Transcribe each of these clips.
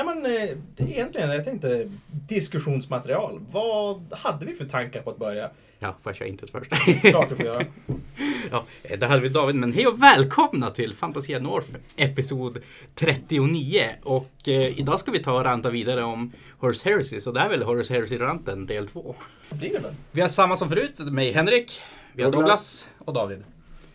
Ja, men eh, det är egentligen, jag tänkte diskussionsmaterial. Vad hade vi för tankar på att börja? Ja, får jag köra introt först? Klart du får göra. ja, där hade vi David, men hej och välkomna till Fantasia North episod 39. Och eh, idag ska vi ta och ranta vidare om Horse Heresy, så det här är väl Horse Heresy-ranten del 2. Vad blir det väl? Vi har samma som förut, mig Henrik, vi har Douglas. Douglas och David.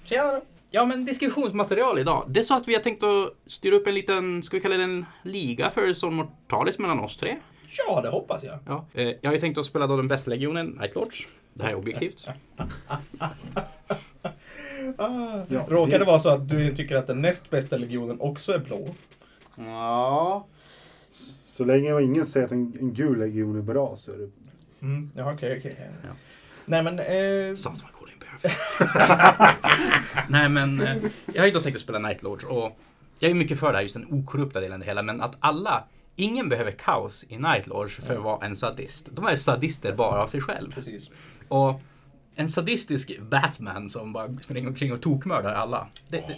Tjena! Ja, men diskussionsmaterial idag. Det är så att vi har tänkt att styra upp en liten, ska vi kalla det en liga för Son Mortalis mellan oss tre. Ja, det hoppas jag. Ja, eh, jag har ju tänkt att spela då den bästa legionen, Night Lords. Det här är objektivt. Ah, Ja, råkar det- det vara så att du tycker att den näst bästa legionen också är blå? Ja. Så länge ingen säger att en, en gul legion är bra så är det... Mm. Ja, okej, okej. Ja. Nej, men... Eh, cool jag är. Nej men, eh, jag har ju då tänkt att spela Night Lords och jag är mycket för det här, just den okorrupta delen i det hela, men att alla, ingen behöver kaos i Night Lords för att vara en sadist. De är sadister bara av sig själv. precis. Och en sadistisk Batman som bara springer omkring och tokmördar alla. Det, det, det,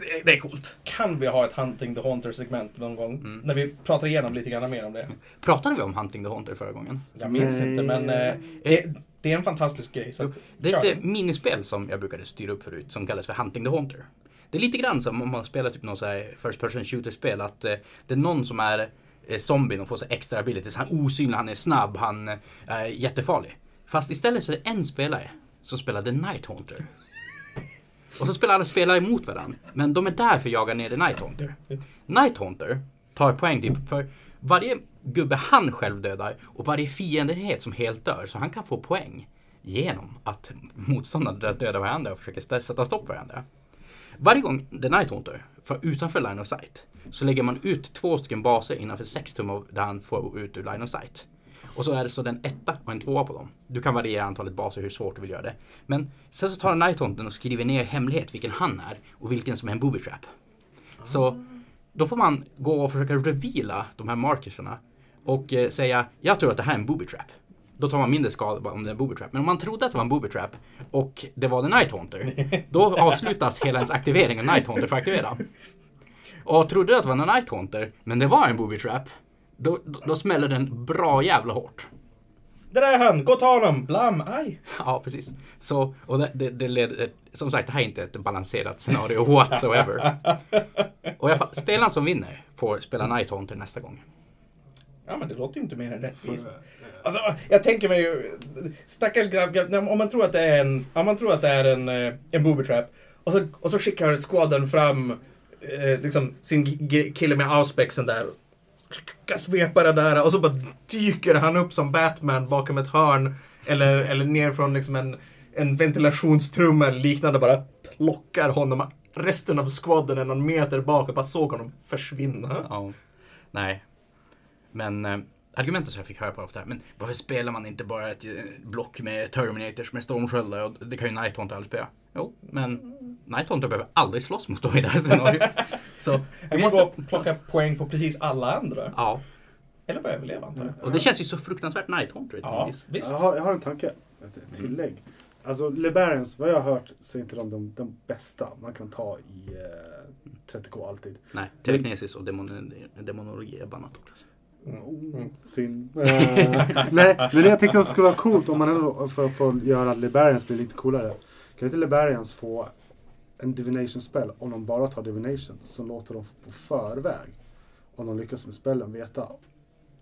det, det är coolt. Kan vi ha ett Hunting the Haunter-segment någon gång? Mm. När vi pratar igenom lite grann mer om det. Pratade vi om Hunting the Haunter förra gången? Jag minns Nej. inte, men eh, det, det är en fantastisk grej. Så Det är ett minispel som jag brukade styra upp förut som kallas för Hunting the Haunter. Det är lite grann som om man spelar typ någon så här first person shooter-spel att eh, det är någon som är eh, zombien och får så extra abilities. Han är osynlig, han är snabb, han eh, är jättefarlig. Fast istället så är det en spelare som spelar The Night Haunter. Och så spelar alla spelare emot varandra. Men de är där för att jaga ner The Night Haunter. Night Haunter tar poäng typ för varje gubbe han själv dödar och varje fiendenhet som helt dör. Så han kan få poäng genom att motståndarna dödar varandra och försöker sätta stopp för varandra. Varje gång The Night Haunter för utanför line of sight så lägger man ut två stycken baser innanför 6 tum av där han får ut ur line of sight. Och så är det så den etta och en tvåa på dem. Du kan variera antalet baser hur svårt du vill göra det. Men sen så tar Night Haunter och skriver ner hemlighet vilken han är och vilken som är en booby trap. Så då får man gå och försöka reveala de här markerserna och eh, säga jag tror att det här är en booby trap. Då tar man mindre skada om det är en booby trap. Men om man trodde att det var en booby trap och det var The Night Haunter, då avslutas hela ens aktivering av Night Haunter för att aktivera. Och trodde du att det var en Night Haunter, men det var en booby trap, då, då, då smäller den bra jävla hårt. Det där är han! Gå och ta honom! Blam! Aj! Ja, precis. Så, och det, det, det leder, som sagt, det här är inte ett balanserat scenario whatsoever. Och i alla fall, spelaren som vinner får spela Night Haunter nästa gång. Ja, men det låter ju inte mer än rättvist. Alltså, jag tänker mig ju... Stackars grabb, grabb om man tror att det är en, om man tror att det är en, eh, en booby trap och så, och så skickar squaden fram eh, liksom, sin kille med auspexen där. Ska svepa det där och så bara dyker han upp som Batman bakom ett hörn. Eller, eller ner från liksom en, en ventilationstrumma eller liknande bara plockar honom resten av squaden en någon meter bak och bara såg honom försvinna. Ja. Nej. Men eh, argumentet som jag fick höra på ofta, men varför spelar man inte bara ett eh, block med Terminators med stormsköldar? Och det kan ju Night Haunter aldrig spela. Jo, men Night Haunter behöver aldrig slåss mot dem i det här scenariot. Så Du du måste plocka poäng på precis alla andra. Ja, Eller bara överleva antar jag. och det känns ju så fruktansvärt Night Haunter Ja, visst. Jag har, jag har en tanke. Ett tillägg. Alltså Liberians, vad jag har hört, så är inte de de, de bästa man kan ta i eh, 30K alltid. Nej, telekinesis och demon, demonologi är bannat. Douglas. Mm. Synd. Eh, nej, men jag tänkte att det skulle vara coolt om man ändå för, att göra Liberians bli lite coolare. Kan inte Liberians få en divination spell om de bara tar divination som låter dem på förväg om de lyckas med spellen veta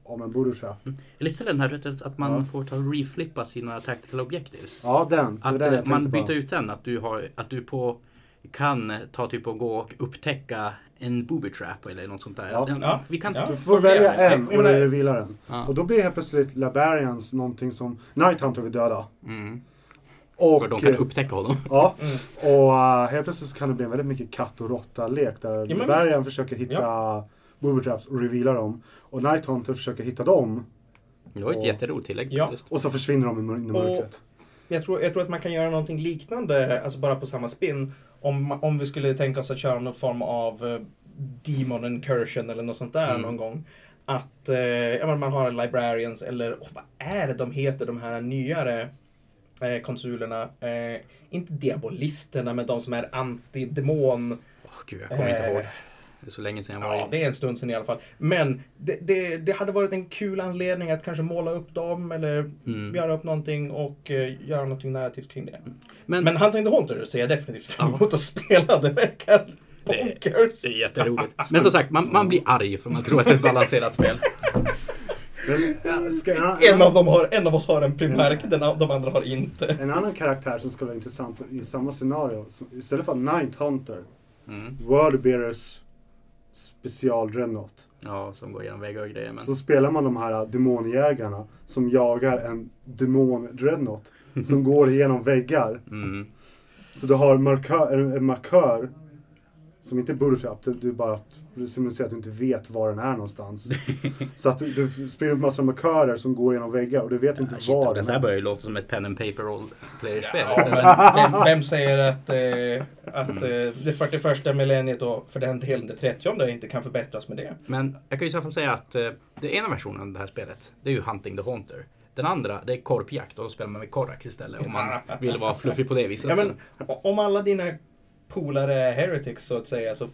om en voodoo trap. Eller istället den här rättet att man Ja. får ta reflippa sina tactical objectives. Ja, den. Det Att den jag eh, man på. byter ut den, att du, har, att du på kan eh, ta typ och gå och upptäcka en booby trap eller något sånt där. Ja. Den- Ja. Vi kan Ja. Du får välja en och menar- revila den. Ja. Och då blir helt plötsligt Liberians någonting som Night Hunter vill döda. Mm. Och, Och de kan upptäcka honom. Ja, Mm. och uh, helt plötsligt så kan det bli väldigt mycket katt och råtta-lek där men Liberian försöker hitta booby traps och reveala dem. Och Night Hunter försöker hitta dem Det var ett Och- jätteroligt tillägg Ja. och så försvinner de i mör- i mörkret. Jag, tror, jag tror att man kan göra någonting liknande, alltså bara på samma spin. Om, om vi skulle tänka oss att köra någon form av eh, Demon Incursion eller något sånt där Mm. någon gång. Att eh, man har Librarians eller oh, vad är det de heter, de här nyare eh, konsulerna? Eh, inte diabolisterna, men de som är antidemon. Åh gud, jag kommer inte Eh, ihåg. Det är så länge sedan jag var Ja, i... det är en stund sedan i alla fall. Men det, det, det hade varit en kul anledning att kanske måla upp dem eller Mm. göra upp någonting och eh, göra någonting narrativt kring det. Men, Men Hunting the Haunter ser jag definitivt fram Ja. emot att spela. Det verkar bonkers. det är jätteroligt. Men som sagt, man, man blir arg för man tror att det är ett balanserat spel. Men, ja, ska jag, En av, dem har, en av oss har en primärk, den av, de andra har inte. En annan karaktär som skulle vara intressant i samma scenario, som, istället för Night Hunter, Mm. Wordbearers specialdreadnought. Ja, som går igenom väggar och grejer. Men... Så spelar man de här demonjägarna som jagar en demon-dreadnought som går igenom väggar. Mm. Så du har markör, en markör som inte är bullettrap, du, du bara du symboliserar att du inte vet var den är någonstans. så att du, springer upp massor av markörer som går genom väggar och du vet inte Ja, shit, var det den här är. börjar ju låta som ett pen and paper roll player-spel Ja, vem, vem säger att, eh, att eh, det 41 millenniet och för den delen det 30 inte kan förbättras med det? Men jag kan ju i så fall säga att eh, den ena versionen av det här spelet, det är ju Hunting the Haunter. Den andra, det är korpjakt och då spelar man med Korax istället om man vill vara fluffig på det viset. Ja, men, om alla dina polare är heretics så att säga så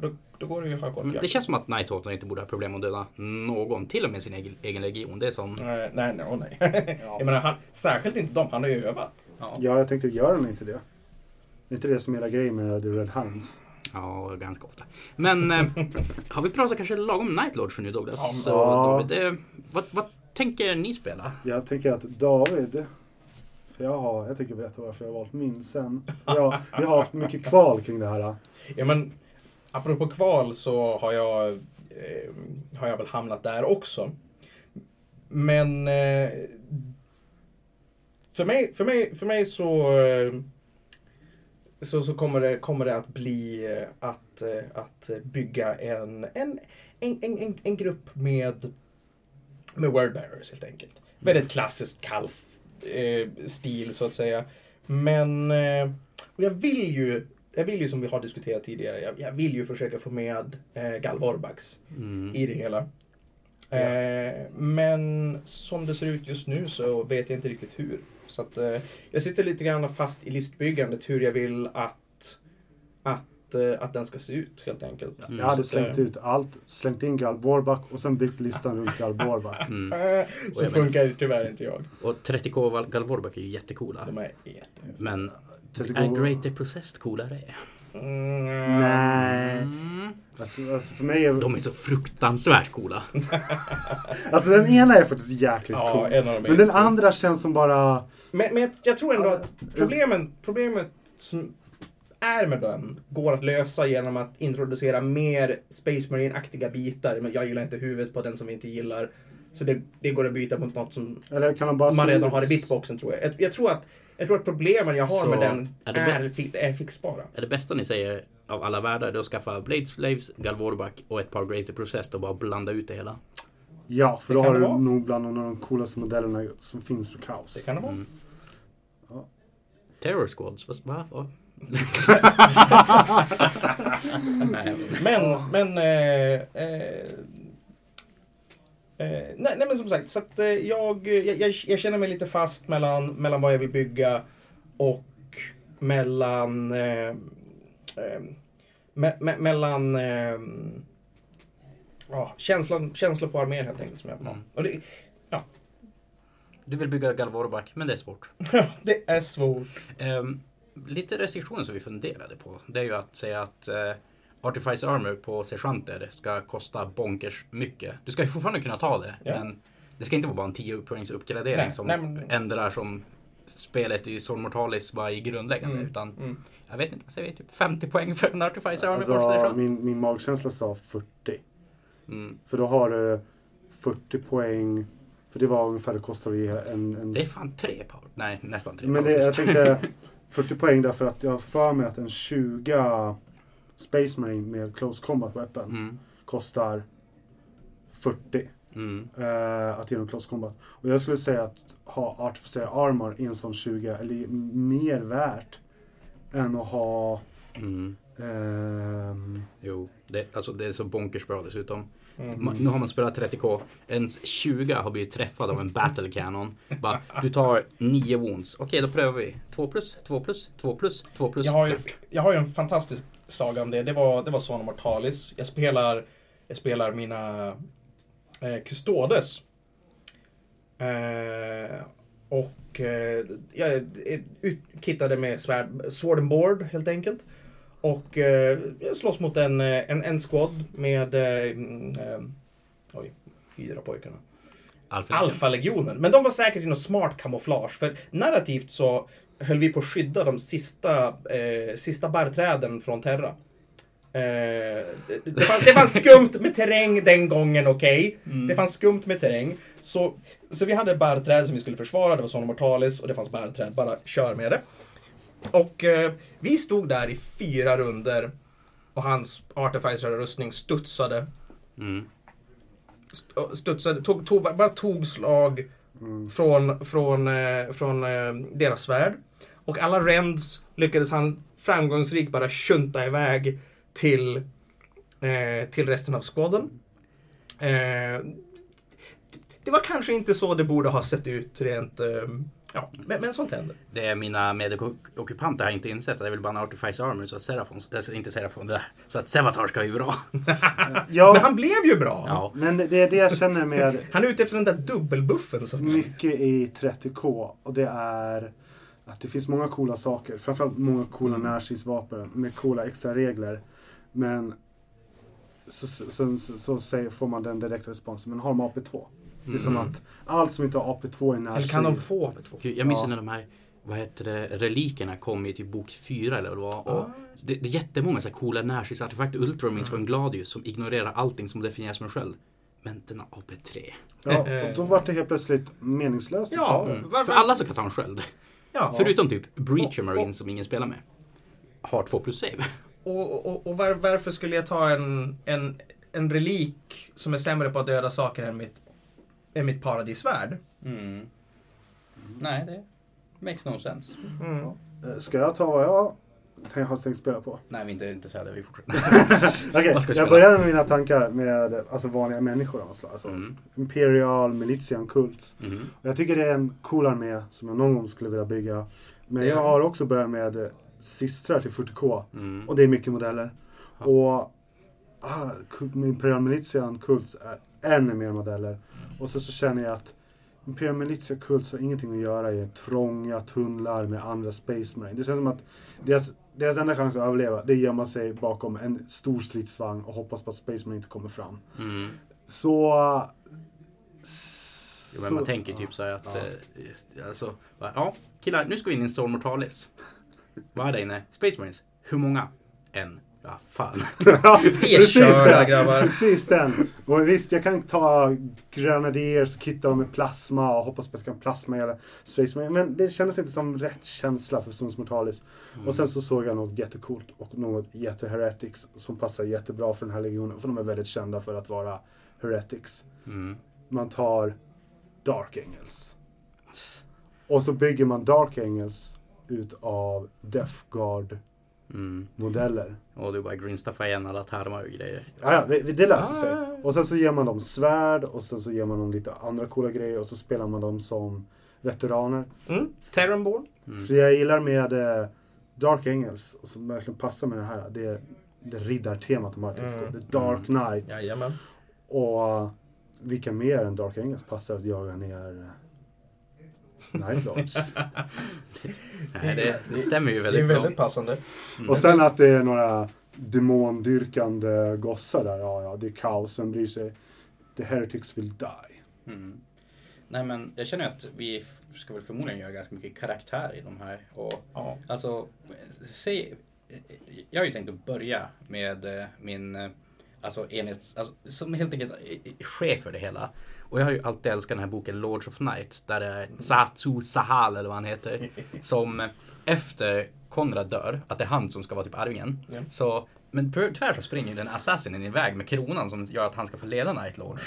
då, då går det ju att ha Mm, korpjakt. det känns som att Nighthawker inte borde ha problem att döda någon, till och med sin egen, egen legion. Det är som... Nej, nej, nej, nej. Jag menar, han, särskilt inte de, han har ju övat. Ja, Ja, jag tänkte, gör den inte det? Är inte det som hela grejen med The Red Hands? ja ganska ofta. Men eh, har vi pratat kanske lagom Nightlord för nu Douglas? Ja, Så, ja. David, eh, vad, vad tänker ni spela? Jag tänker att David, för jag har, jag tänker berätta varför jag har valt min sen. Jag, jag har haft mycket kval kring det här. Ja, men apropå kval så har jag, eh, har jag väl hamnat där också. Men eh, för, mig, för, mig, för mig så, eh, så, så kommer, det, kommer det att bli eh, att, eh, att bygga en, en, en, en, en, en grupp med, med wordbearers helt enkelt. Väldigt klassiskt kalf eh, stil så att säga. Men eh, och jag vill ju jag vill ju som vi har diskuterat tidigare, jag, jag vill ju försöka få med eh, Galvorbax Mm. i det hela. Eh, men som det ser ut just nu så vet jag inte riktigt hur. Så att, eh, jag sitter lite grann fast i listbyggandet hur jag vill att, att, eh, att den ska se ut helt enkelt. Mm. Jag hade slängt ut allt, slängt in Galborback och sen byggt listan runt Galborback. Mm. eh, Och så funkar tyvärr inte jag. Och 30K Val- Galvorback är ju jättecoola. De är jättehäftiga. Men 30K är Greater Processed coolare? Mm, Nej. Mm. Alltså, alltså för mig är... De är så fruktansvärt coola. Alltså den ena är faktiskt jäkligt Ja, cool. en av dem Men den andra känns som bara... Men, men jag, jag tror ändå att problemen, problemet som är med den går att lösa genom att introducera mer Space Marine-aktiga bitar. Men jag gillar inte huvudet på den som vi inte gillar. Så det, det går att byta mot något som Eller kan de bara... man redan har i bitboxen tror jag. jag. Jag tror att, jag tror att problemen jag har Så, med den är det är, fi- är fixbara. Är det bästa ni säger av alla världar att skaffa Blade Slaves, Galvorback och ett par Greater Processed och bara blanda ut det hela? Ja, för då Det kan har du vara. nog bland de de coolaste modellerna som finns för kaos. Det kan det vara. Mm. Ja. Terror Squads? vad- Va? Men, men... Eh, eh, eh, nej, nej men som sagt, så att, eh, jag, jag, jag, känner mig lite fast mellan, mellan vad jag vill bygga och mellan... Eh, eh, me, me, mellan... Ja, känslan, känslan på armén helt enkelt som jag vill ha. Mm. Och det, Du vill bygga Galvorback, men det är svårt. det är svårt. Ehm, lite restriktioner som vi funderade på. Det är ju att säga att uh, Artifice Armor på sergeanter ska kosta bonkers mycket. Du ska ju fortfarande kunna ta det, Ja. men det ska inte vara bara en 10 poängs uppgradering Nej, som nej, men- ändrar som spelet i Sword Mortalis var i grundläggande. Mm, Utan mm. jag vet inte, vad säger vi? Typ 50 poäng för en Artifice Armor på Alltså, sergeant. min, min magkänsla sa 40. Mm. För då har du 40 poäng. För det var ungefär det kostade en... en Det är fan tre power. Nej, nästan tre Men det, jag tänkte 40 poäng därför att jag har för mig att en 20 Space Marine med Close Combat Weapon Mm. kostar 40 Mm. eh, att genom Close Combat. Och jag skulle säga att ha Artificial Armor i en sån 20 är mer värt än att ha Mm. ehm, Jo, det, alltså det är så bonkers bra dessutom. Mm. Nu har man spelat 30K. Ens 20 har blivit träffad av en battle cannon. Bara, du tar 9 wounds. Okej, då prövar vi. 2 plus, 2 plus, 2 plus, 2 plus. Jag har, ju, jag har ju en fantastisk saga om det, det var, det var Son Mortalis. Jag spelar, jag spelar mina eh, Custodes. Eh, och eh, jag är utkittade med svärd, sword and board helt enkelt. Och eh, slåss mot en, eh, en, en squad med eh, mm, eh, oj, Hydra-pojkarna. Alfa. Alfa-legionen. Men de var säkert i något smart kamouflage. För narrativt så höll vi på att skydda de sista, eh, sista barrträden från Terra. Eh, det, det, fanns, det fanns skumt med terräng den gången, okej. Mm. Det fanns skumt med terräng. Så, så vi hade barrträd som vi skulle försvara. Det var Son of Mortalis och det fanns barrträd. Bara kör med det. Och eh, vi stod där i fyra runder och hans Artificer-rustning studsade Mm. st- studsade, tog, tog, bara tog slag från, från, eh, från eh, deras svärd. Och alla rends lyckades han framgångsrikt bara sjunta iväg till, eh, till resten av skåden. Eh, det var kanske inte så det borde ha sett ut rent... Ja, men, men sånt händer. Det är mina medockupanter har inte insett att det är väl bara en Artifice Armor så att Serafon, alltså inte Serafon, där, så att Sevatar ska bli bra. Ja, Men han blev ju bra! Ja. men det är det jag känner med Han är ute efter den där dubbelbuffen så att säga. mycket i 30K. Och det är att det finns många coola saker. Framförallt många coola närstridsvapen med coola extra regler. Men så, så, så, så, får man den direkta responsen. Men har de AP2? Det är som Mm. att allt som inte har AP2 i Eller närstrid. kan de få AP2? Gud, Jag minns Ja. när de här, vad heter det, relikerna kom i typ bok 4 eller vad det var. Och Ah. det, det är jättemånga så här coola närstridsartefakter. Ultra minns från Gladius som ignorerar allting som definieras som en sköld. Men den har AP3. Ja, och då var det helt plötsligt meningslöst. Ja, varför? För alla som kan ta en sköld, Ja. förutom typ Breacher Och- Marine och- som ingen spelar med, har 2 plus save. Och, och, och var, varför skulle jag ta en, en, en relik som är sämre på att döda saker än mitt, än mitt paradisvärd? Mm. Nej, det makes no sense. Mm. Eh, Ska jag ta vad jag har tänkt spela på? Nej, vi är inte intresserade, vi fortsätter. Vi jag spela? börjar med mina tankar med alltså, vanliga människor. Alltså, alltså, Mm. Imperial, Militian, Kults. Mm. Och Jag tycker det är en cool armé som jag någon gång skulle vilja bygga. Men Det är jag har också börjat med systrar till 40K. Mm. Och det är mycket modeller. Ja. Och ah, Imperial Militian Kults är ännu mer modeller. Och så, så känner jag att Imperial Militia Kults har ingenting att göra i trånga tunnlar med andra Space Marine. Det känns som att deras, deras enda chans att överleva det är att gömma sig bakom en stor stridsvagn och hoppas på att Space Marine inte kommer fram. Mm. Så... Jo, men man tänker typ så här att, eh, alltså, ja, killar, nu ska vi in i en Soul Mortalis. Vad är det inne? Space Marines. Hur många? En. Ja, fan. Vi är körda grabbar. Precis den. Och visst, jag kan ta Grenadiers och kitta dem med plasma och hoppas på att jag kan plasma hela Space Marine. Men det kändes inte som rätt känsla för Sons Mortalis. Och sen så såg jag något jättecoolt och något jätteheretics som passar jättebra för den här legionen. För de är väldigt kända för att vara heretics. Mm. Man tar Dark Angels. Och så bygger man Dark Angels utav Death Guard Mm. modeller. Och du bara greenstaffa igen alla termer och grejer. Ja, ja, det, det löser sig. Ah. Och sen så ger man dem svärd och sen så ger man dem lite andra coola grejer och så spelar man dem som veteraner. Mm. Terranborn. Mm. För jag gillar med eh, Dark Angels, och som verkligen passar med det här, det är det riddartemat de har. Mm. Mm. The Dark Knight. Jajamän. Och uh, vilka mer än Dark Angels passar att jaga ner Nej, det, det stämmer ju Det är väldigt bra. väldigt passande. Mm. och sen att det är några demondyrkande gossar där. Ja, ja, det är kaos. Vem bryr sig? The heretics will die. Mm. Nej men jag känner att vi ska väl förmodligen göra ganska mycket karaktär i de här. Och Ja. alltså, säg, jag har ju tänkt att börja med eh, min eh, alltså enhets, alltså, som helt enkelt eh, chef för det hela. Och jag har ju alltid älskat den här boken Lords of Night där det är Zatsu Sahal eller vad han heter. Som efter Konrad dör, att det är han som ska vara typ arvingen. Ja. Så, men ty- tyvärr så springer ju den assassinen iväg med kronan som gör att han ska få leda Night Lords.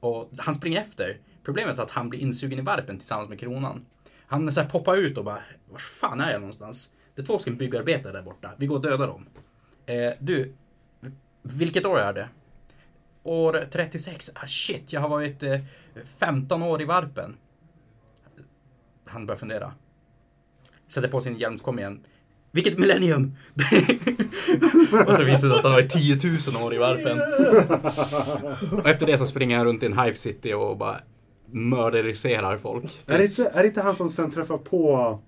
Och han springer efter. Problemet är att han blir insugen i varpen tillsammans med kronan. Han så här poppar ut och bara, var fan är jag någonstans? Det är två stycken byggarbetare där borta. Vi går och dödar dem. Eh, du, vilket år är det? År 36. Ah, shit, jag har varit eh, 15 år i varpen. Han börjar fundera. Sätter på sin hjälm, kom igen. Vilket millennium! och så visar det att han var 10 000 år i varpen. och efter det så springer han runt i en Hive City och bara mörderiserar folk. Är det, inte, är det inte han som sen träffar på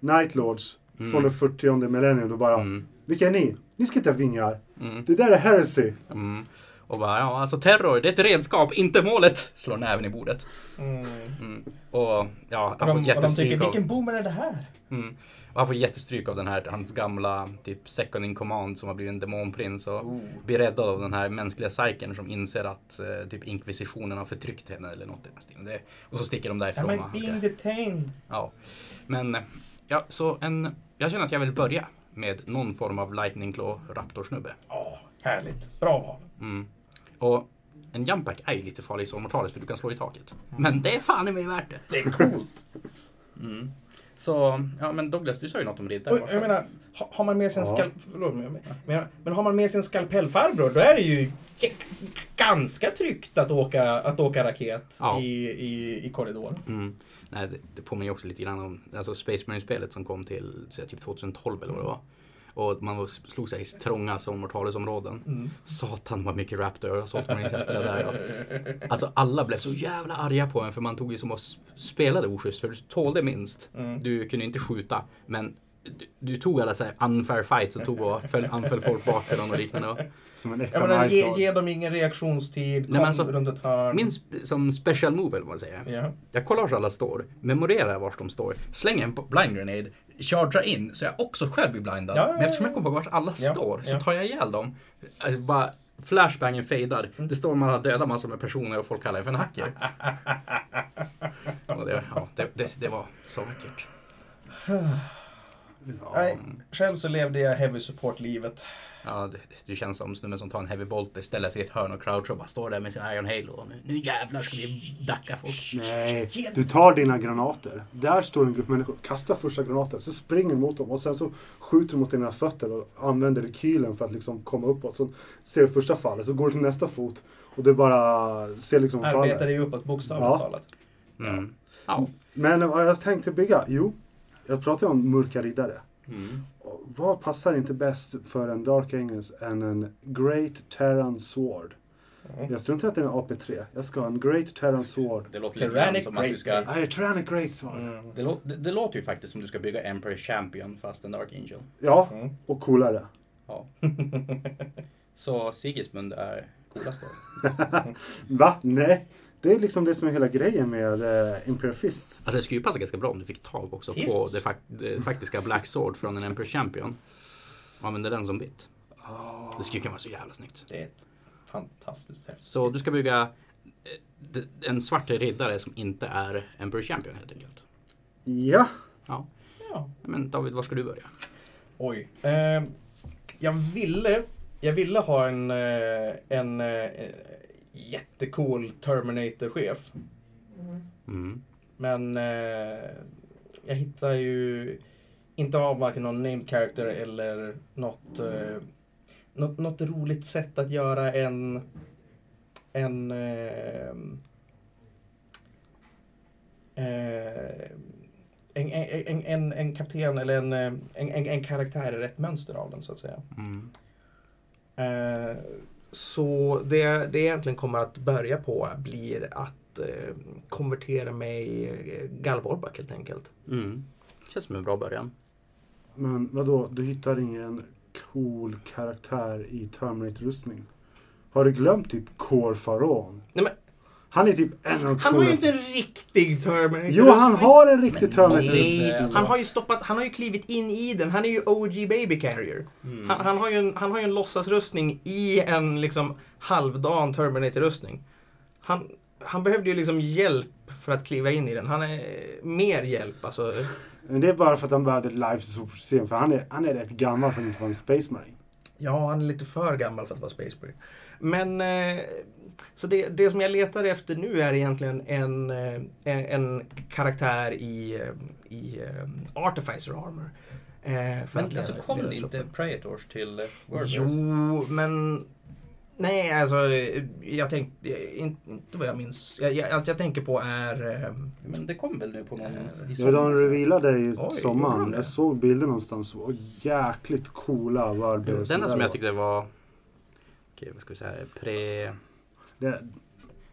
Nightlords Mm. från det 40 millennium och bara Mm. Vilka är ni? Ni ska inte ha vingar. Mm. Det där är heresy. Mm. Och bara, ja alltså terror, det är ett redskap, inte målet! Slår näven i bordet. Mm. Mm. Och ja, Och han de, får och de tycker, jättestryk av... vilken boomer är det här? Mm. Och han får jättestryk av den här, hans gamla typ second in command som har blivit en demonprins och Oh. blir räddad av den här mänskliga psyken som inser att eh, typ inkvisitionen har förtryckt henne eller något i den stilen. Det, och så sticker de därifrån. Am I och being detained? Ja. Men, ja, så en... Jag känner att jag vill börja med någon form av lightning claw raptorsnubbe. Ja, härligt. Bra val. Mm. Och en jumpack är ju lite farlig som mortalis för du kan slå i taket. Men det är fan i mig värt det. Det är coolt. Mm. Så, ja men Douglas, du sa ju något om riddare. Jag menar, ha- har man med sig en Ja. skalp... Förlåt, men, men, har man med sig en skalpellfarbror, då är det ju ganska tryggt att åka, att åka raket Ja. i, i, i korridor. Mm. Nej, det, det påminner ju också lite grann om alltså Space Marine-spelet som kom till säg, typ 2012 eller vad det var. Och man slog sig i trånga som mortalisområden. Mm. Satan vad mycket Raptor och Assault Marines jag spelade där. då. Alltså alla blev så jävla arga på en för man tog ju som och spelade oschysst för du tålde minst. Mm. Du kunde inte skjuta men du, du tog alla så här unfair fights och tog och föll, anföll folk bakifrån och liknande. Som en äkta menar, ge, ge dem ingen reaktionstid, kom Nej, men alltså, runt ett hörn. Min sp- som special move eller vad man säger. Ja. Jag kollar var alla står, memorerar var de står, slänger en blind grenade, chargear in så jag också själv blir blindad. Ja, ja, ja, Men eftersom jag kommer ihåg vart alla står så tar jag ihjäl dem. Alltså, bara flashbangen fejdar. Mm. Det står man har dödat massor med personer och folk kallar det för en hacker. det, det, det, det var så vackert. Nej, själv så levde jag heavy support-livet. Ja, det, du känns som snubben som tar en heavy bolt, ställer sig i ett hörn och crouchar och bara står där med sin Iron Halo. Och nu, nu jävlar ska vi dacka folk. Nej, du tar dina granater. Där står en grupp människor. Kastar första granaten, så springer du mot dem och sen så skjuter du mot dina fötter och använder rekylen för att liksom komma uppåt. Så ser du första fallet, så går du till nästa fot och du bara ser liksom Arbetar fallet. dig uppåt bokstavligt Ja. talat. Mm. Ja. Men vad jag tänkte bygga? Jo, jag pratade om mörka riddare. Mm. Vad passar inte bäst för en Dark Angels än en Great Terran Sword? Mm. Jag struntar i att det är en AP3. Jag ska ha en Great Terran Sword. Det låter Tyrannic som att du Great ska... Nej, Tyrannic Great Sword. Mm. Det, lå- det, det låter ju faktiskt som du ska bygga Emperor Champion fast en Dark Angel. Ja, Mm. och coolare. Ja. Så Sigismund är coolast då? Va? Nej. Det är liksom det som är hela grejen med uh, Imperial Fists. Alltså det skulle ju passa ganska bra om du fick tag också på Fists? det, fak- det faktiska Black Sword från en Emperor Champion. Och använder den som bit. Det skulle kunna vara så jävla snyggt. Det är fantastiskt häftigt. Så du ska bygga eh, en svart riddare som inte är Emperor Champion helt enkelt. Ja. Ja. Ja. Men David, var ska du börja? Oj. Eh, jag ville, jag ville ha en, eh, en eh, jättecool Terminator-chef. Mm. Men eh, jag hittar ju inte av varken någon named character eller något, eh, något, något roligt sätt att göra en en eh, eh, en, en, en, en, en kapten eller en, en, en, en karaktär i rätt mönster av den så att säga. Mm. Eh, så det, det egentligen kommer att börja på blir att eh, konvertera mig i Galvorbak helt enkelt. Mm. Känns som en bra början. Men vadå, du hittar ingen cool karaktär i Terminator-rustning? Har du glömt typ Core Pharaon? Nej, men, Han är typ en av de han har ju inte en riktig Terminator. Jo, han har en riktig Men Terminator-rustning. nej, alltså. Han har ju stoppat, han har ju klivit in i den. Han är ju OG Baby Carrier. Mm. Han, han, har ju en, han har ju en låtsasrustning i en liksom halvdan Terminator-rustning. Han, han behövde ju liksom hjälp för att kliva in i den. Han är mer hjälp alltså. Men det är bara för att han behövde ett life support-system. För han är, han är rätt gammal för att inte vara en Space Marine. Ja, han är lite för gammal för att vara Space Marine. Men eh, så det, det som jag letar efter nu är egentligen en, eh, en, en karaktär i, eh, i Artificer Armor. För Men alltså kom det inte. Praetors till Wars? Jo, men Nej, alltså jag tänkte, inte, vad jag minns. Jag, jag, allt jag tänker på är... Men det kom väl nu på någon i Ja, sommar? de revealade i Oj, sommaren. Jag såg bilder någonstans. Och jäkligt coola Jo, Wordbears. Det enda som jag tyckte var... Okej, vad ska vi säga? Pre... Det,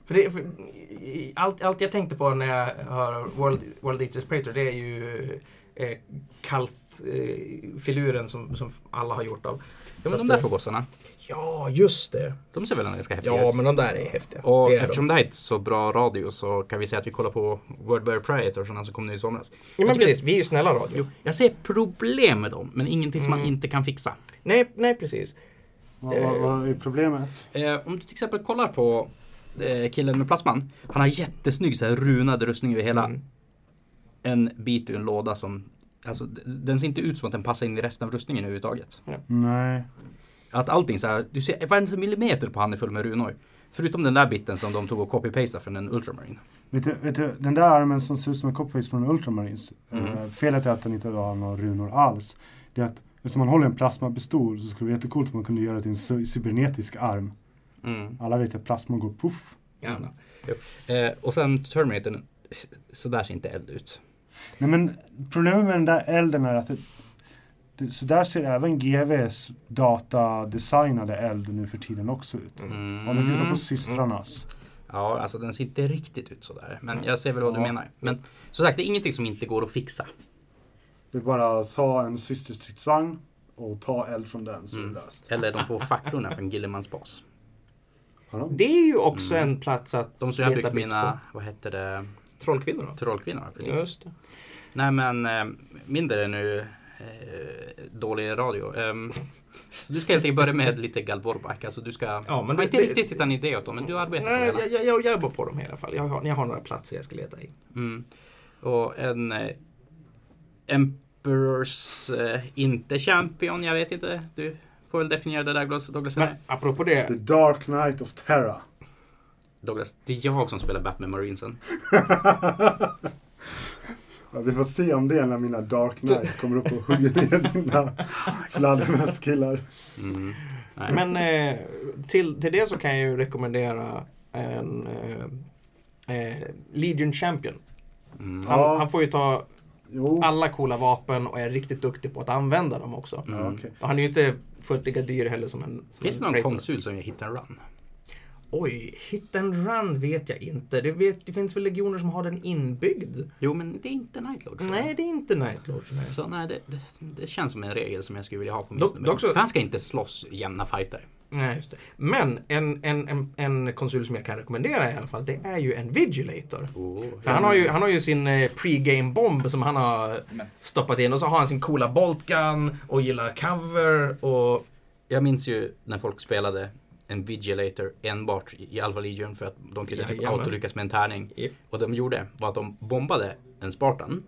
För det, för, i- allt, allt jag tänkte på när jag hör World, World Eaters Praetor det är ju eh, Kalf-filuren som, som alla har gjort av. Ja, men de där eh, två gossarna. Ja, just det. De ser väl ganska häftiga Ja, ut? men de där är häftiga. Och det är eftersom de. det här är ett så bra radio så kan vi säga att vi kollar på Wordbear Predator som alltså kom nu i somras. Ja, men precis. Vi är ju snälla radio. Jo, jag ser problem med dem, men ingenting som man Mm. inte kan fixa. Nej, nej, precis. Vad, vad, vad är problemet? Eh, om du till exempel kollar på eh, killen med plasman. Han har jättesnygg så här, runad rustning över hela. Mm. En bit ur en låda som... Alltså, den ser inte ut som att den passar in i resten av rustningen överhuvudtaget. Nej. Att allting så här, du ser varenda millimeter på han är full med runor. Förutom den där biten som de tog och copy-pastade från en Ultramarine. Vet du, vet du, den där armen som ser ut som en copypaste från Ultramarines. Mm. eh, felet är att den inte har några runor alls. Det är att eftersom man håller en plasmapistol så skulle det vara jättecoolt om man kunde göra det till en cy- cybernetisk arm. Mm. Alla vet att plasma går puff. Gärna. Eh, och sen Terminator, så där ser inte eld ut. Nej men problemet med den där elden är att det, det, så där ser även GVs datadesignade eld nu för tiden också ut. Mm. Om du tittar på systrarnas. Ja, alltså den ser inte riktigt ut sådär. Men jag ser väl vad du Ja. menar. Men som sagt, det är ingenting som inte går att fixa. Det är bara att ta en systerstridsvagn och ta eld från den så är det Mm. löst. Eller de två facklorna från Gillemans bas. Har de? Det är ju också Mm. en plats att De som jag leta byggt bits mina, vad hette det, på. Trollkvinnor då? trollkvinnor. Precis. Just det. Nej men, eh, mindre nu eh, dålig radio. Ehm, så du ska helt enkelt börja med lite Galvorback. Alltså du ska, Ja, men det- inte det- riktigt hittat en idé åt dem, men du arbetar på det Nej, hela. jag, jag, jag, jag jobbar på dem i alla fall. Jag har, jag har några platser jag ska leta i. Mm. Och en eh, Emperors, eh, inte champion, jag vet inte. Du får väl definiera det där Douglas. Douglas, Men apropå det. The Dark Knight of Terra. Douglas det är jag som spelar Batman Marinesen. Ja, vi får se om det är när mina Dark Knights kommer upp och hugger ner dina fladdermösskillar. Mm. Men eh, till, till det så kan jag ju rekommendera en eh, eh, Legion Champion. Mm. Han, Ja. han får ju ta Jo. alla coola vapen och är riktigt duktig på att använda dem också. Mm. Okej. Och han är ju inte fullt lika dyr heller som en som Finns det någon Praetor. konsul som gör hit and run? Oj, hit and run vet jag inte. Det, vet, det finns väl legioner som har den inbyggd? Jo, men det är inte Nightlord. tror jag. Nej, det är inte Nightlords. Nej. Så nej, det, det, det känns som en regel som jag skulle vilja ha på min snubbe. För han ska inte slåss jämna fighter. Nej, just det. Men en, en, en, en konsul som jag kan rekommendera i alla fall, det är ju en Vigilator. För han har ju, han har ju sin eh, pre-game bomb som han har stoppat in och så har han sin coola boltgun och gillar cover och... Jag minns ju när folk spelade en Vigilator enbart i Alpha Legion för att de kunde typ Jajamän. autolyckas med en tärning. Yep. Och de gjorde var att de bombade en Spartan,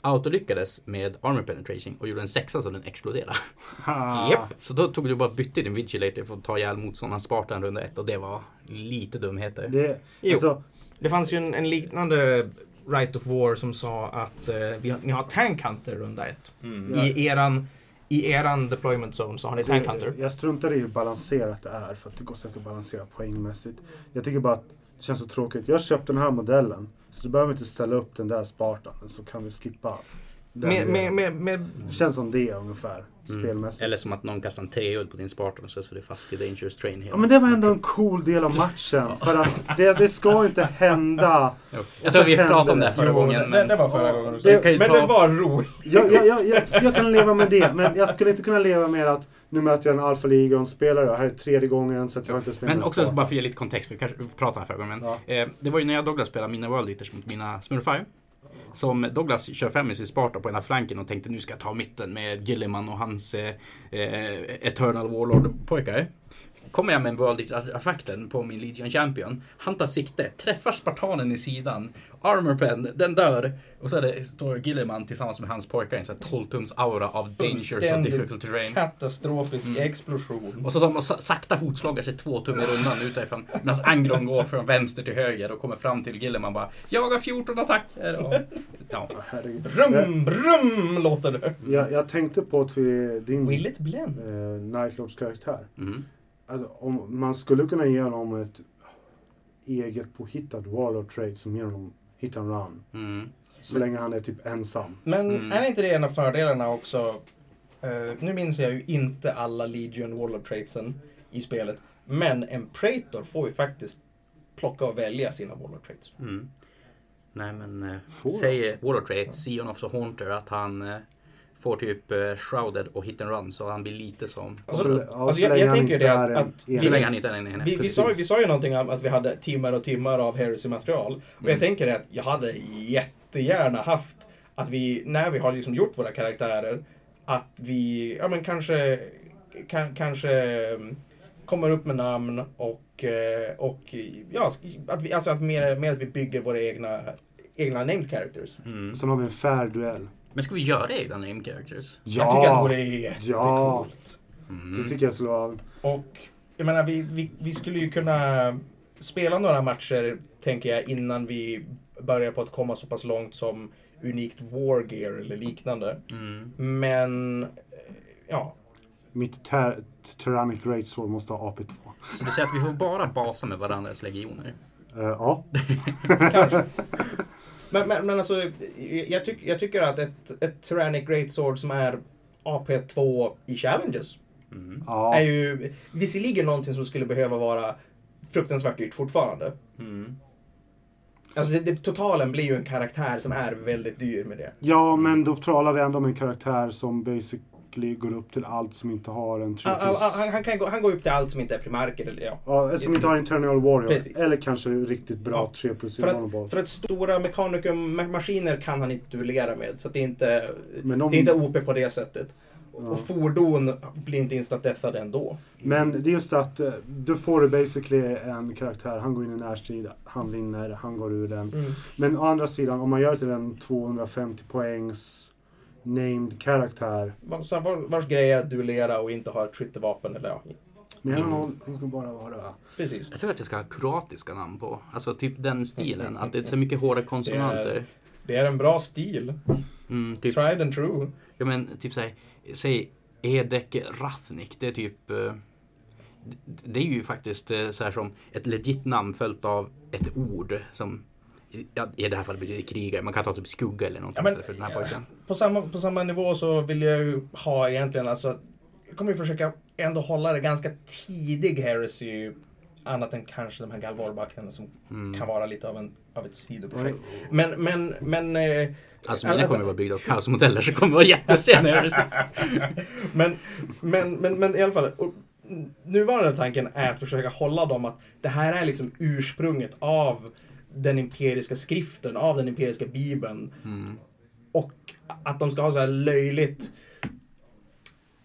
autolyckades med armor penetration och gjorde en sexa så den exploderade. Japp. Så då tog du bara bytte din Vigilator för att ta ihjäl motståndaren Spartan runda ett och det var lite dumheter. Det, Jo. alltså, Det fanns ju en, en liknande Right of War som sa att eh, vi ni har Tank Hunter runda ett. Mm. I, eran, I eran deployment zone så har ni Tank Hunter. jag struntar i hur balanserat det är för att det går säkert att balansera poängmässigt. Jag tycker bara att det känns så tråkigt. Jag har köpt den här modellen så du behöver inte ställa upp den där Spartan så kan vi skippa den Med, med, delen. med, med, Det känns som det ungefär, Mm. spelmässigt. Eller som att någon kastar en treudd på din Spartan och så är det fast i Dangerous Train hela Ja men det var ändå en cool del av matchen. För att det, det ska inte hända. Jag så tror vi pratade om det förra gången. Men det var förra gången du Det- Men ta- det var roligt. Jag, jag, jag, jag, jag kan leva med det, men jag skulle inte kunna leva med att nu möter jag en Alfa Legion-spelare. Här är tredje gången så att jag har inte spelat Men också bara för att ge lite kontext, för vi kanske pratade om det här förra gången. Ja. Eh, det var ju när jag och Douglas spelade mina World Eaters mot mina Smurfar. Som Douglas kör fem i sin Sparta på ena flanken och tänkte nu ska jag ta mitten med Gilliman och hans eh, eh Eternal Warlord-pojkar. Kommer jag med en World Eater-artefakten på min Legion Champion. Han tar sikte, träffar spartanen i sidan. Armor pen, den dör. Och så är det, står Gilliman tillsammans med hans pojkar i en sån här 12 tums aura av dangers och difficult terrain. Katastrofisk Mm. explosion. Och så de sa- sakta fotslagar sig två tum i rundan utifrån. Medan Angron går från vänster till höger och kommer fram till Gilliman bara Jag har 14 attacker. Och, ja. Brum, brum låter det. Jag, jag tänkte på att vi, din Will it blend? eh, Nightlords karaktär. Mm. Alltså, om man skulle kunna ge honom ett eget påhittat Warlord trade som ger honom hit and run. Mm. Så länge han är typ ensam. Men Mm. är inte det en av fördelarna också? Eh, nu minns jag ju inte alla Legion Warlord traitsen i spelet. Men en Praetor får ju faktiskt plocka och välja sina Warlord traits. Mm. Nej men Får säger Warlord Trait, Sion of the Haunter, att han eh, får typ eh, Shrouded och hit and run så han blir lite som... Alltså, alltså, så jag- jag tänker inte det att- att- enhet. så länge han inte är en enhet. Vi, vi, sa, vi sa ju någonting om att vi hade timmar och timmar av heresy-material. Och Mm. jag tänker det att jag hade jättegärna haft att vi, när vi har liksom gjort våra karaktärer, att vi, ja men kanske, kan, kanske mm, kommer upp med namn och, eh, och ja, att vi, alltså att mer, mer att vi bygger våra egna, egna named characters. Mm. Sen har vi en fair duell. Men ska vi göra egna name characters? Jag tycker att det vore jättecoolt. Mm. Det tycker jag skulle vara... Och jag menar, vi, vi, vi skulle ju kunna spela några matcher, tänker jag, innan vi börjar på att komma så pass långt som unikt war gear eller liknande. Mm. Men, ja. Mitt ter- Tyrannic Greatsword måste ha AP2. Så du säger att vi får bara basa med varandras legioner? Eh, ja. Men, men, men alltså, jag, tyck, jag tycker att ett, ett Tyrannic Greatsword som är AP2 i Challenges Mm. ja. är ju visserligen någonting som skulle behöva vara fruktansvärt dyrt fortfarande. Mm. Alltså det, det, totalen blir ju en karaktär som är väldigt dyr med det. ja, men då talar vi ändå om en karaktär som basically går upp till allt som inte har en Han, han, triple... han, han, kan gå, han går upp till allt som inte är primarker. Eller, ja. Ja, som inte har Internal Warrior. Precis. Eller kanske riktigt bra Ja. 3 plus För Monoboll. att, för att stora Mechanicum-maskiner kan han inte duellera med. Så det, är inte, Men om- det är inte OP på det sättet. Ja. Och fordon blir inte instant deathade ändå. Men det är just att eh, då får du basically en karaktär, han går in i närstrid, han vinner, han går ur den. Mm. Men å andra sidan, om man gör till en 250 poängs named karaktär. Så var, vars grej är att duellera och inte ha ett skyttevapen. Eller, ja. Men jag mm. hon ska bara vara... Precis. Jag tror att jag ska ha kroatiska namn på. Alltså typ den stilen. Att det är så mycket hårda konsonanter. Det är en bra stil. Mm, typ, Tried and true. ja, men, typ såhär, säg Edek Rathnik. Det är typ... eh, det- Det är ju faktiskt eh, så här som ett legit namn följt av ett ord som ja, i det här fallet betyder krigare. Man kan ta typ skugga eller något Ja, men- för den här pojken. På samma, på samma nivå så vill jag ju ha egentligen alltså... Jag kommer ju försöka ändå hålla det ganska tidig heresy. Annat än kanske de här Galvorbacken som Mm. kan vara lite av, en, av ett sidoprojekt. Men, men, men... eh, Alltså mina alltså- kommer vara byggda av kaosmodeller så kommer det vara jättesen men, men, men, men i alla fall. Och, nuvarande tanken är att försöka hålla dem att det här är liksom ursprunget av den imperiska skriften, av den imperiska bibeln. Mm. Och att de ska ha så här löjligt,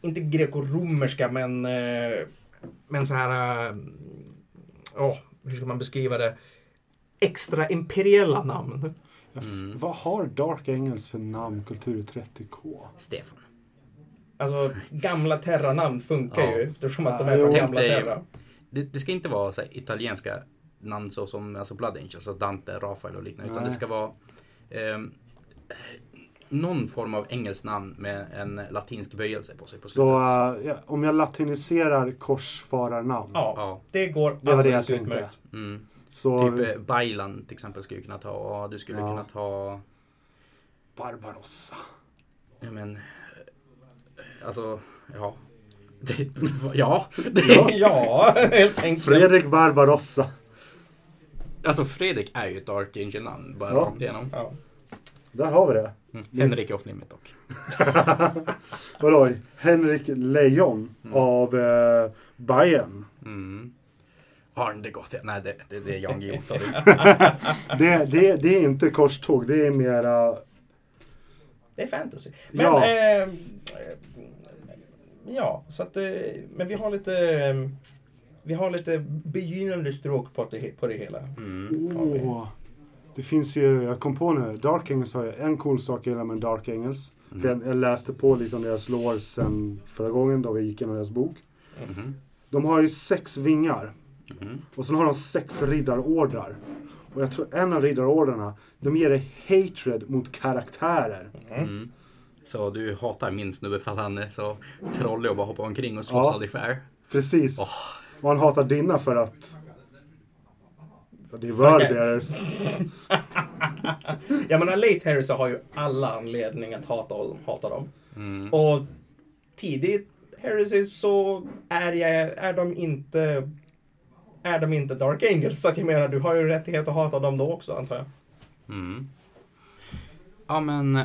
inte grekoromerska men, eh, men så här, åh, hur ska man beskriva det? Extra imperiella namn. Mm. Vad har Dark Angels för namn, Kultur 30K? Stefan. Alltså gamla Terra-namn funkar Ja. ju eftersom att de är från gamla Terra. Det, det ska inte vara så här, italienska namn så som alltså Blood Angels, alltså Dante, Rafael och liknande. Utan Nej. det ska vara ehm, någon form av engelskt namn med en latinsk böjelse på sig på slutet. Så eh, ja, om jag latiniserar korsfararnamn. Ja, Ja. det går Det var det jag alldeles utmärkt. Mm. Så Typ eh, Bailan till exempel skulle du kunna ta. Och du skulle Ja. kunna ta... Barbarossa. Ja men... eh, Alltså, ja. Det, ja. Det, ja, helt enkelt. Fredrik Barbarossa. Alltså Fredrik är ju ett Dark Angel-namn bara Ja. rakt igenom. Ja. Där har vi det. Mm. Henrik är off limit dock. Vadå? Henrik Lejon Mm. av eh, Bayern. Mm. Arn de Gothia. Nej, det, det, det är Jan Guillou. Sorry. Det, det, det är inte korståg, det är mera... Det är fantasy. Men, Ja. eh, eh, ja, så att, eh, men vi har lite, eh, vi har lite begynnande stråk på det, på det hela. Mm. Åh! Det finns ju, jag kom på nu, Dark Angels har ju en cool sak jag gillar med Dark Angels. För jag, jag läste på lite om deras lore sen förra gången då vi gick igenom deras bok. Mhm. De har ju sex vingar. Mhm. Och sen har de sex riddarordrar. Och jag tror en av riddarordrarna, de ger dig hatred mot karaktärer. Mm. Så du hatar min snubbe för att han är så trollig och bara hoppar omkring och slåss Ja. aldrig fair. Precis. Åh. Och han hatar dina för att... Det är Worldbearers. Jag menar, late Heresy har ju alla anledning att hata, hata dem. Mm. Och tidigt Heresy så är, jag, är de inte är de inte Dark Angels. Så att jag menar, du har ju rättighet att hata dem då också antar jag. Mm. Ja men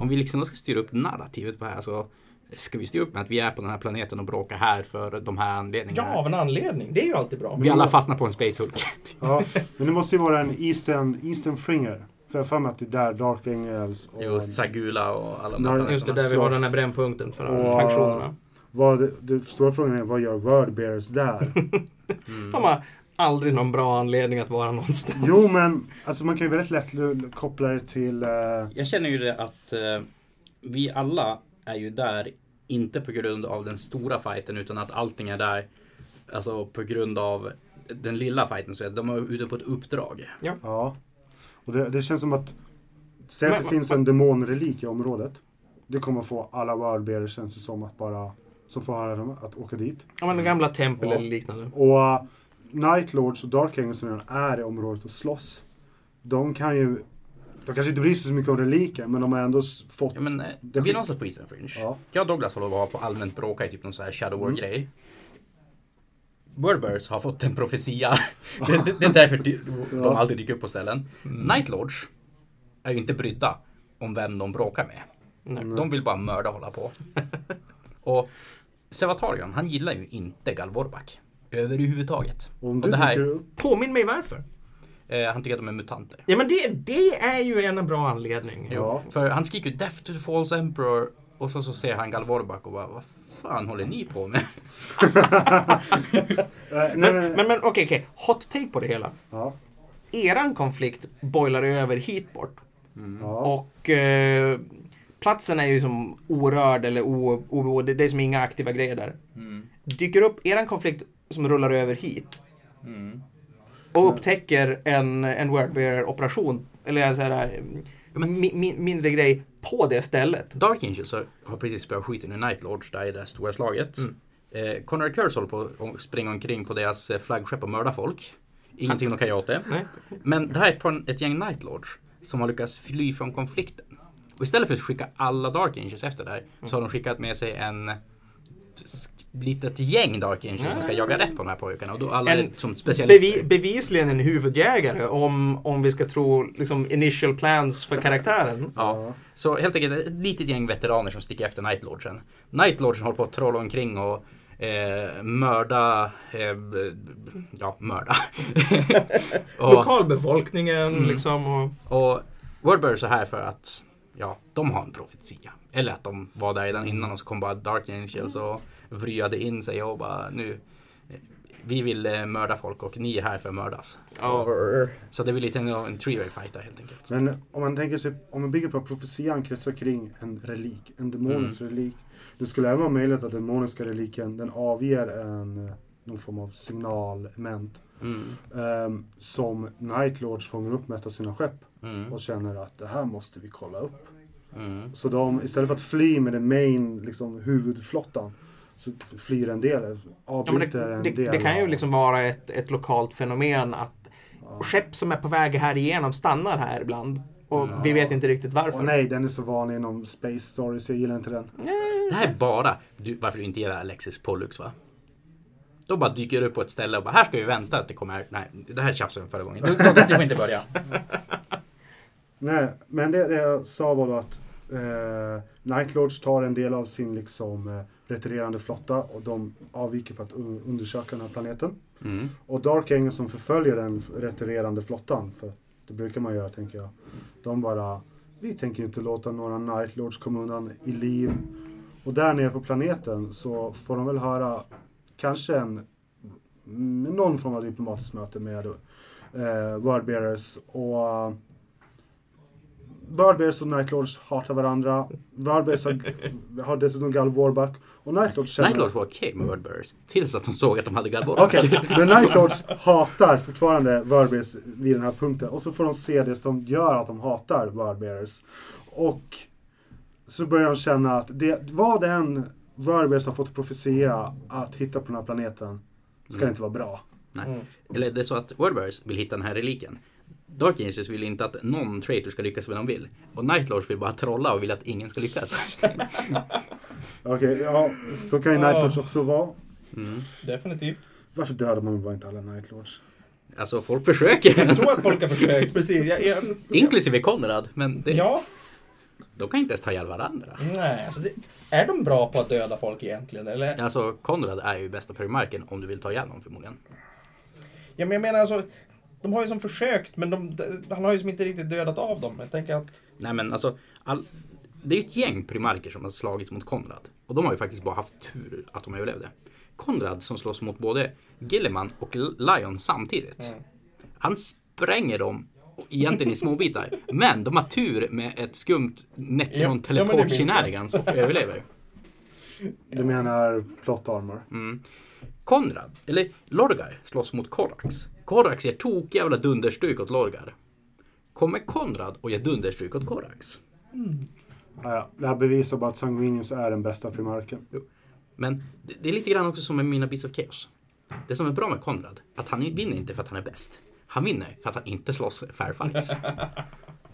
om vi liksom då ska styra upp narrativet på det här så ska vi styra upp med att vi är på den här planeten och bråkar här för de här anledningarna. Ja, av en anledning. Det är ju alltid bra. Vi alla fastnar på en Space Hulk. Ja, men det måste ju vara en Eastern, Eastern Fringer. För jag har mig att det är där Dark Angels och... Jo, Sagula och alla de där Just det, där vi har den här brännpunkten för Och- fraktionerna. Vad, det, det stora frågan är, vad gör Wordbearers där? Mm. De har aldrig någon bra anledning att vara någonstans. jo, men alltså man kan ju väldigt lätt koppla det till... eh, Jag känner ju det att eh, vi alla är ju där, inte på grund av den stora fighten utan att allting är där Alltså på grund av den lilla fighten så är de är ute på ett uppdrag. ja. Och det, det känns som att... Säg att Men- det finns en demonrelik i området. Det kommer få alla Wordbearers känns det som att bara... Som får höra dem att åka dit. Ja, men gamla tempel Ja. eller liknande. Och uh, Night Lords och Dark Angels som redan är i området och slåss. De kan ju... De kanske inte bryr sig så mycket om reliker, men de har ändå fått... Ja men eh, Det vi är någonstans på Eastern Fringe. Ja. Jag och Douglas håller på att på allmänt bråka i typ någon sån här Shadow Mm. War-grej. Wordbearers har fått en profetia. det, det, det är därför de, de Ja. alltid dyker upp på ställen. Night Lords är ju inte brydda om vem de bråkar med. Nej. De vill bara mörda och hålla på. och Sevatarion, han gillar ju inte Galvorbak. Överhuvudtaget. Om och du det här- dyker upp... Påminn mig varför. Eh, han tycker att de är mutanter. Ja, men det, det är ju en bra anledning. Ja. För han skriker ju Death to the False Emperor och så, så ser han Galvorbak och bara Vad fan håller ni på med? Eh, Men, men, men okej, okej. Hot take på det hela. Ja. Eran konflikt boilar över hit bort. Ja. Och eh, platsen är ju som orörd eller o, o, det det är som inga aktiva grejer där. Dyker upp eran konflikt som rullar över hit och upptäcker en, en Wordbearer-operation, eller så här, mi, mi, mindre grej, på det stället. Dark Angels har precis börjat skiten i Night Lords där i det här stora slaget. Mm. Eh, Conrad Curse håller på att springa omkring på deras eh, flaggskepp och mörda folk. Ingenting de kan göra åt det. Nej. Men det här är ett, par- ett gäng Night Lords som har lyckats fly från konflikten. Och istället för att skicka alla Dark Angels efter där så har de skickat med sig en litet gäng Dark Angels som ska jaga rätt på de här pojkarna. Och då alla En är som specialister. Bevi, bevisligen en huvudjägare om, om vi ska tro liksom, initial plans för karaktären. Ja. Så helt enkelt ett litet gäng veteraner som sticker efter Night Lordsen. Night Lordsen håller på att trolla omkring och eh, mörda, eh, ja mörda. och, Lokalbefolkningen liksom. Och, och Wordbear är så här för att ja, de har en profetia. Eller att de var där redan innan och så kom bara Dark Angels och vryade in sig och bara nu eh, vi vill eh, mörda folk och ni är här för att mördas. ja. Så det blir lite en, en three-way fight där helt enkelt. Men om man tänker sig, om man bygger på att profetian kretsar kring en relik, en demonisk relik. Det skulle även vara möjligt att den demoniska reliken, den avger en, eh, någon form av signalement. Mm. ehm, som Night Lords fångar upp med ett av sina skepp. Mm. Och känner att det här måste vi kolla upp. Mm. Så de, istället för att fly med den main, liksom huvudflottan. Så flyr en del, Ja, men avbryter det, en det, del. det kan ju av- liksom vara ett, ett lokalt fenomen att Ja. skepp som är på väg här igenom stannar här ibland. Och vi vet inte riktigt varför. Åh nej, den är så vanlig inom Space Stories, jag gillar inte den. Det här är bara du, varför du inte gillar Alexis Pollux va? Då bara dyker du upp på ett ställe och bara här ska vi vänta att det kommer. Nej, det här tjafsade vi förra gången. Douglas, du får inte börja. Nej, men det, det jag sa var då att eh, Night Lords tar en del av sin liksom eh, retirerande flotta och de avviker för att un- undersöka den här planeten. Mm. Och Dark Angel som förföljer den retirerande flottan, för det brukar man göra tänker jag. De bara, vi tänker inte låta några Night Lords komma undan i liv. Och där nere på planeten så får de väl höra kanske en, någon form av diplomatiskt möte med eh, Wordbearers. Och Wordbearers och Night Lords hatar varandra. Wordbearers har, har dessutom Gal Warback. Och Night Lords känner... Night Lords var okej med Wordbearers. Tills att de såg att de hade Galbor. Okej, men Night Lords hatar fortfarande Wordbearers vid den här punkten. Och så får de se det som gör att de hatar Wordbearers. Och så börjar de känna att det, vad än Wordbearers har fått profetia att hitta på den här planeten ska det inte vara bra. Nej. Mm. Eller det är så att Wordbearers vill hitta den här reliken. Dark Angels vill inte att någon traitor ska lyckas med vad de vill. Och Nightlords vill bara trolla och vill att ingen ska lyckas. Okej, ja, så kan ju. Nightlords också vara. Mm. Definitivt. Varför dödar man bara inte alla Nightlords? Alltså folk försöker. Jag tror att folk har försökt, precis. Jag, jag, Inklusive Konrad. Men det, Ja, de kan inte ens ta ihjäl varandra. nej. Alltså det, är de bra på att döda folk egentligen? Eller? Alltså Konrad är ju bästa primarken om du vill ta ihjäl någon förmodligen. Ja, men jag menar alltså, de har ju som försökt, men de, han har ju som inte riktigt dödat av dem. Jag tänker att... Nej men alltså. All, det är ju ett gäng primarker som har slagits mot Konrad. Och de har ju faktiskt bara haft tur att de överlevde. Konrad som slåss mot både Gilliman och Lion samtidigt. Mm. Han spränger dem egentligen i små bitar. Men de har tur med ett skumt Necron teleport shenanigans och överlever. Du menar plot armor? Mm. Konrad, eller Lorgar, slåss mot Korax. Korax ger tokjävla dunderstryk åt Lorgar. Kommer Konrad och ger dunderstryk åt Korax? Ja, ja. Det här bevisar bara att Sanguinius är den bästa primarken. Men det, det är lite grann också som med mina Beats of Chaos. Det som är bra med Konrad, att han vinner inte för att han är bäst. Han vinner för att han inte slåss fair fights.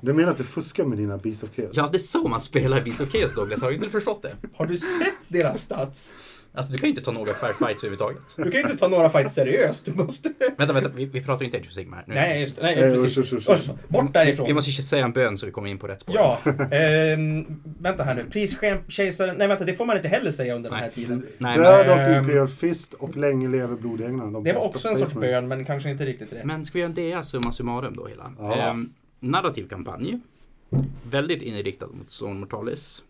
Du menar att du fuskar med dina Beast of Chaos? Ja, det är så man spelar Beats of Chaos Douglas, har du inte förstått det? Har du sett deras stats? Alltså du kan ju inte ta några fair fights överhuvudtaget. Du kan ju inte ta några fights seriöst. Du måste... Vänta, vänta, vi, vi pratar ju inte Age of Sigmar nu. Nej, just, nej Eh, precis. usch, usch, usch. Usch, Bort därifrån. Vi måste säga en bön så vi kommer in på rätt spår. Ja, ehm, vänta här nu. Priskejsaren. Nej vänta, det får man inte heller säga under den här Nej. tiden. Nej, Död men, åt Ehm, Imperial Fist och länge lever blodänglarna. de Det var också en sorts bön, men kanske inte riktigt rätt. men ska vi göra en DA summa summarum då hela? Ja. Ehm, narrativ kampanj. Väldigt inriktad mot Zone Mortalis.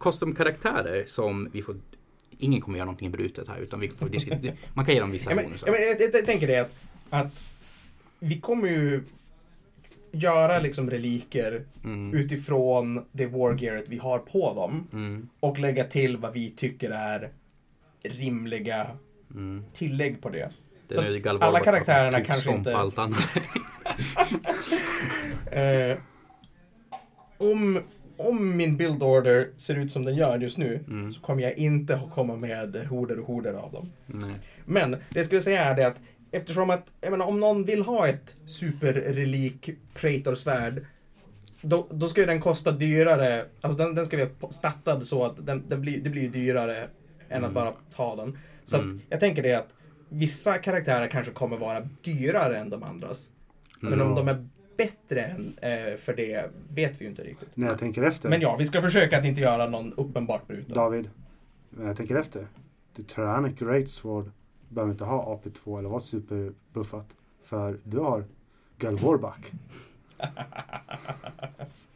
Custom-karaktärer som vi får... Ingen kommer göra någonting brutet här utan vi får diskutera. Man kan ge dem vissa Ja, men, bonusar. ja, men jag, jag, jag tänker det att, att vi kommer ju göra liksom reliker Mm. utifrån det wargearet vi har på dem Mm. och lägga till vad vi tycker är rimliga Mm. tillägg på det. Det Så är att ju Galvar alla bara karaktärerna tog kanske inte- allt annat. Eh, om, om min build order ser ut som den gör just nu Mm. så kommer jag inte att komma med horder och horder av dem. Nej. Men det jag skulle säga är det att eftersom att, jag menar, om någon vill ha ett superrelik Praetor-svärd då, då ska ju den kosta dyrare, alltså den, den ska vara stattad så att den, den blir, det blir dyrare än att Mm. bara ta den. Så Mm. att jag tänker det att vissa karaktärer kanske kommer vara dyrare än de andras. Men om de är bättre än, eh, för det vet vi ju inte riktigt. När jag tänker efter. Men ja, vi ska försöka att inte göra någon uppenbart bruten. David. När jag tänker efter. The Tyrannic Greatsword behöver inte ha AP2 eller vara superbuffat. För du har Galvorback.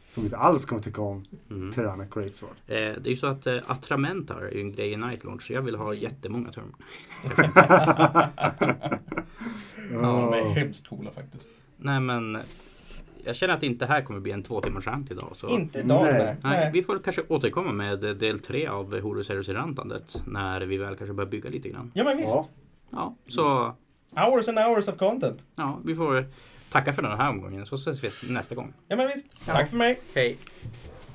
som inte alls kommer tycka om Mm. Tyrannic Greatsword. Eh, det är ju så att eh, Atramentar är ju en grej i Nightlord så jag vill ha jättemånga termer. Ja, de är hemskt coola faktiskt. Nej men jag känner att det inte här kommer bli en två timmars rant idag. Så. Inte idag, Nej. nej. Nej, vi får kanske återkomma med del tre av Horus Heroes i rantandet när vi väl kanske börjar bygga lite grann. Ja, men visst. Ja. Ja, så Hours and hours of content. ja, vi får tacka för den här omgången så ses vi nästa gång. Ja, men visst. Ja. Tack för mig. Hej!